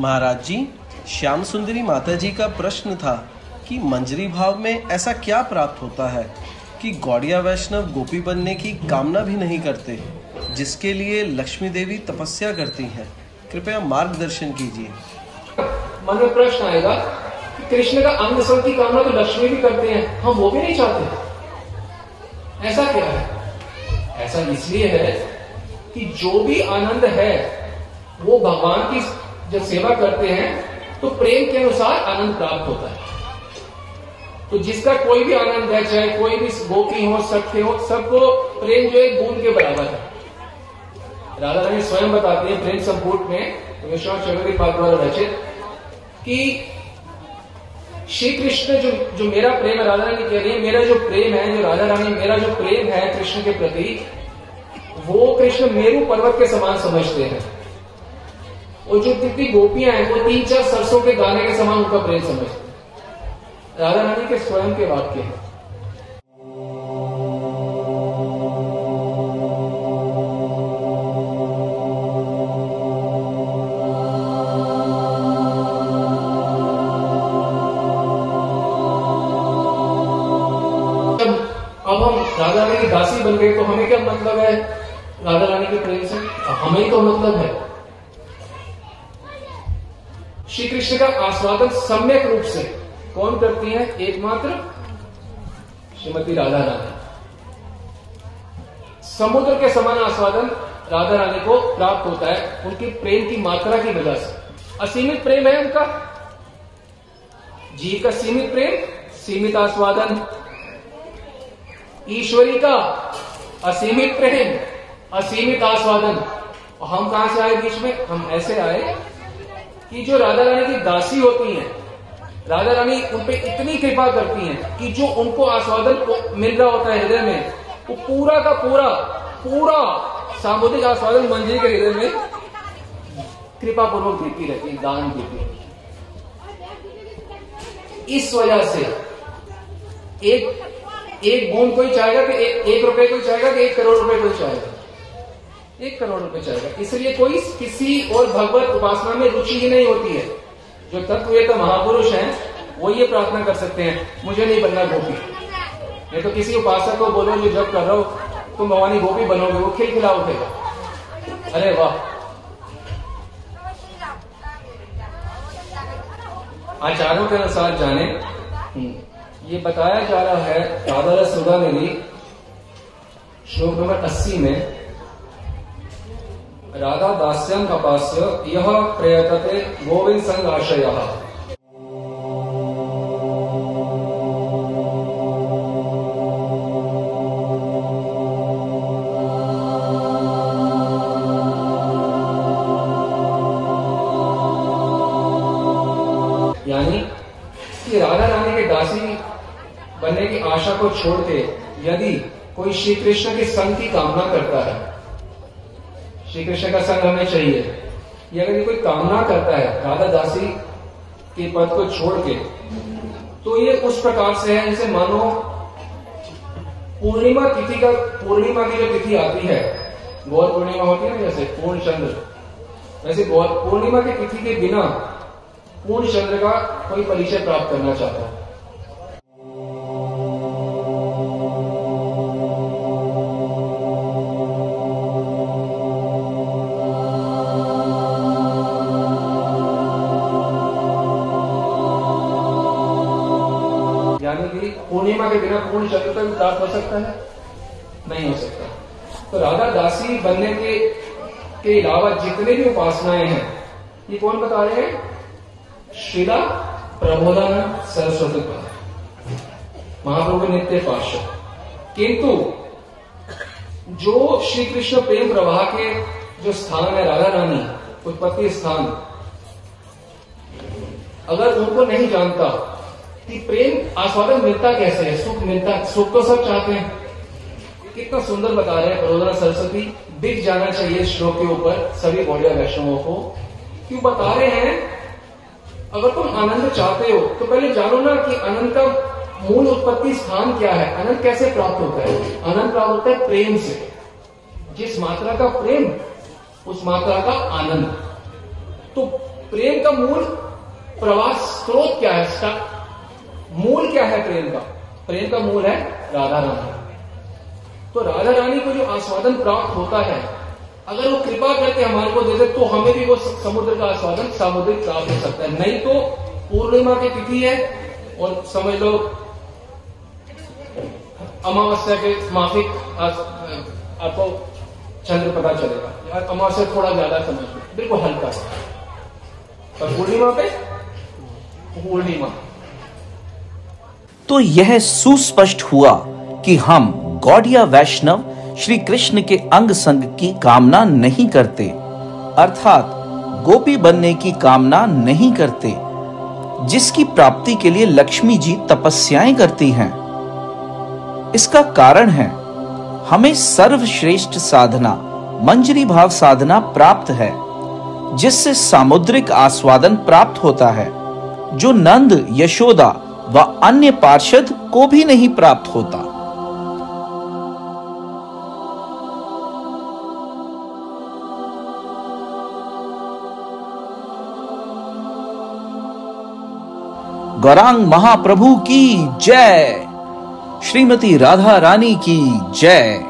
महाराज जी, श्याम सुंदरी माता जी का प्रश्न था कि मंजरी भाव में ऐसा क्या प्राप्त होता है कि गौड़िया वैष्णव गोपी बनने की कामना भी नहीं करते, जिसके लिए लक्ष्मी देवी तपस्या करती हैं। कृपया मार्गदर्शन कीजिए। मन में प्रश्न आएगा कि कृष्ण का अंग संग की कामना तो लक्ष्मी भी करते हैं, हम वो भी नहीं चाहते। ऐसा क्या है? ऐसा इसलिए है कि जो भी आनंद है, वो भगवान की जब सेवा करते हैं तो प्रेम के अनुसार आनंद प्राप्त होता है। तो जिसका कोई भी आनंद है, चाहे कोई भी गोपी हो सख्य हो, सबको प्रेम जो है बूंद के बराबर है। राधा रानी स्वयं बताती है, प्रेम संपुट में, विश्वास चौधरी पाक द्वारा रचित, कि श्री कृष्ण जो जो मेरा प्रेम है राधा रानी कह रही है, मेरा जो प्रेम है, जो राधा रानी मेरा जो प्रेम है कृष्ण के प्रति, वो कृष्ण मेरू पर्वत के समान समझते हैं। और जो कितनी गोपियाँ हैं, वो तीन चार सरसों के गाने के समान उनका प्रेम समझते हैं राधा रानी के स्वयं के वाक्य हैं। अब हम राधा रानी दासी बन गए तो हमें क्या मतलब है राधा रानी के प्रेम से? हमें तो मतलब है। श्री कृष्ण का आस्वादन सम्यक रूप से। कौन करती है? एकमात्र श्रीमती राधा रानी। समुद्र के समान आस्वादन राधा रानी को प्राप्त होता है। उनकी प्रेम की मात्रा की वजह से। असीमित प्रेम है उनका। जीव का सीमित प्रेम, सीमित आस्वादन। ईश्वरी का असीमित प्रेम, असीमित आस्वादन। हम कहाँ से आए बीच में? हम ऐसे आए कि जो राधा रानी की दासी होती हैं राधा रानी उन पे इतनी कृपा करती हैं कि जो उनको आस्वादन मिल रहा होता है हृदय में वो पूरा का पूरा पूरा सामुदायिक आस्वादन मंजिल के हृदय में कृपा पूर्वक देती रहती दान देती इस वजह से एक एक बूंद कोई चाहेगा कि एक, एक रुपए कोई चाहेगा कि एक करोड़ रुपए कोई चाहेगा? एक करोड़ रुपए चलेगा इसलिए कोई किसी और भगवत उपासना में रुचि ही नहीं होती है। जो तत्व महापुरुष हैं, वो ये प्रार्थना कर सकते हैं, मुझे नहीं बनना गोपी। नहीं तो किसी उपासक को बोलो जो जब कर रहा हो, तुम भवानी गोपी बनोगे, वो खिलखिला उठेगा। अरे वाह। आचार्यों के अनुसार जाने। ये बताया जा रहा है राधा रस सुधा निधि श्लोक नंबर 80 में राधा दास्यम कपास्य यह प्रयतते गोविंद दासी बनने की आशा को छोड़ के यदि कोई श्री कृष्ण के संग की कामना करता है श्री कृष्ण का संग हमें चाहिए। या अगर ये कोई कामना करता है राधा दासी के पद को छोड़ के तो ये उस प्रकार से है जैसे मानो पूर्णिमा तिथि का, पूर्णिमा की जो तिथि आती है, गौर पूर्णिमा होती है ना जैसे पूर्ण चंद्र वैसे गौर, पूर्णिमा की तिथि के बिना पूर्ण चंद्र का कोई परिचय प्राप्त करना चाहता है। यानी कि पूर्णिमा के बिना पूर्ण भी प्राप्त हो सकता है? नहीं हो सकता। तो राधा दासी बनने के के अलावा जितने भी उपासनाएँ हैं, ये कौन बता रहे हैं? श्रीला प्रबोधानंद सरस्वती पर महाप्रभु नित्य पार्षद। किंतु, जो श्री कृष्ण प्रेम प्रवाह के जो स्थान है, राधा रानी, उत्पत्ति स्थान, अगर उनको नहीं जानता कि प्रेम आस्वादन मिलता कैसे है? सुख मिलता, सुख तो सब चाहते हैं। कितना सुंदर बता रहे हैं प्रबोधना सरस्वती, दिख जाना चाहिए श्लोक के ऊपर सभी गौड़िया वैष्णवों को। क्यों बता रहे हैं? अगर तुम आनंद चाहते हो तो पहले जानो ना कि आनंद का मूल उत्पत्ति स्थान क्या है। आनंद कैसे प्राप्त होता है? आनंद प्राप्त होता है प्रेम से। जिस मात्रा का प्रेम, उस मात्रा का आनंद। तो प्रेम का मूल प्रवास स्रोत क्या है? मूल क्या है प्रेम का? प्रेम का मूल है राधा रानी। तो राधा रानी को जो आस्वादन प्राप्त होता है, अगर वो कृपा करके हमारे को दे दे तो हमें भी वो समुद्र का आस्वादन सामुद्रिक प्राप्त हो सकता है। नहीं तो पूर्णिमा की तिथि है और समझ लो। अमावस्या के माफिक आपको चंद्र पता चलेगा। अमावस्या थोड़ा ज़्यादा समझ लो। बिल्कुल हल्का। पर पूर्णिमा पे? पूर्णिमा। तो यह सुस्पष्ट हुआ कि हम गौड़िया वैष्णव श्री कृष्ण के अंग संग की कामना नहीं करते, अर्थात गोपी बनने की कामना नहीं करते, जिसकी प्राप्ति के लिए लक्ष्मी जी तपस्याएँ करती हैं। इसका कारण है, हमें सर्वश्रेष्ठ साधना, मंजरी भाव साधना प्राप्त है, जिससे सामुद्रिक आस्वादन प्राप्त होता है, जो नंद, यशोदा व अन्य पार्षद को भी नहीं प्राप्त होता। गौरांग महाप्रभु की जय। श्रीमती राधा रानी की जय।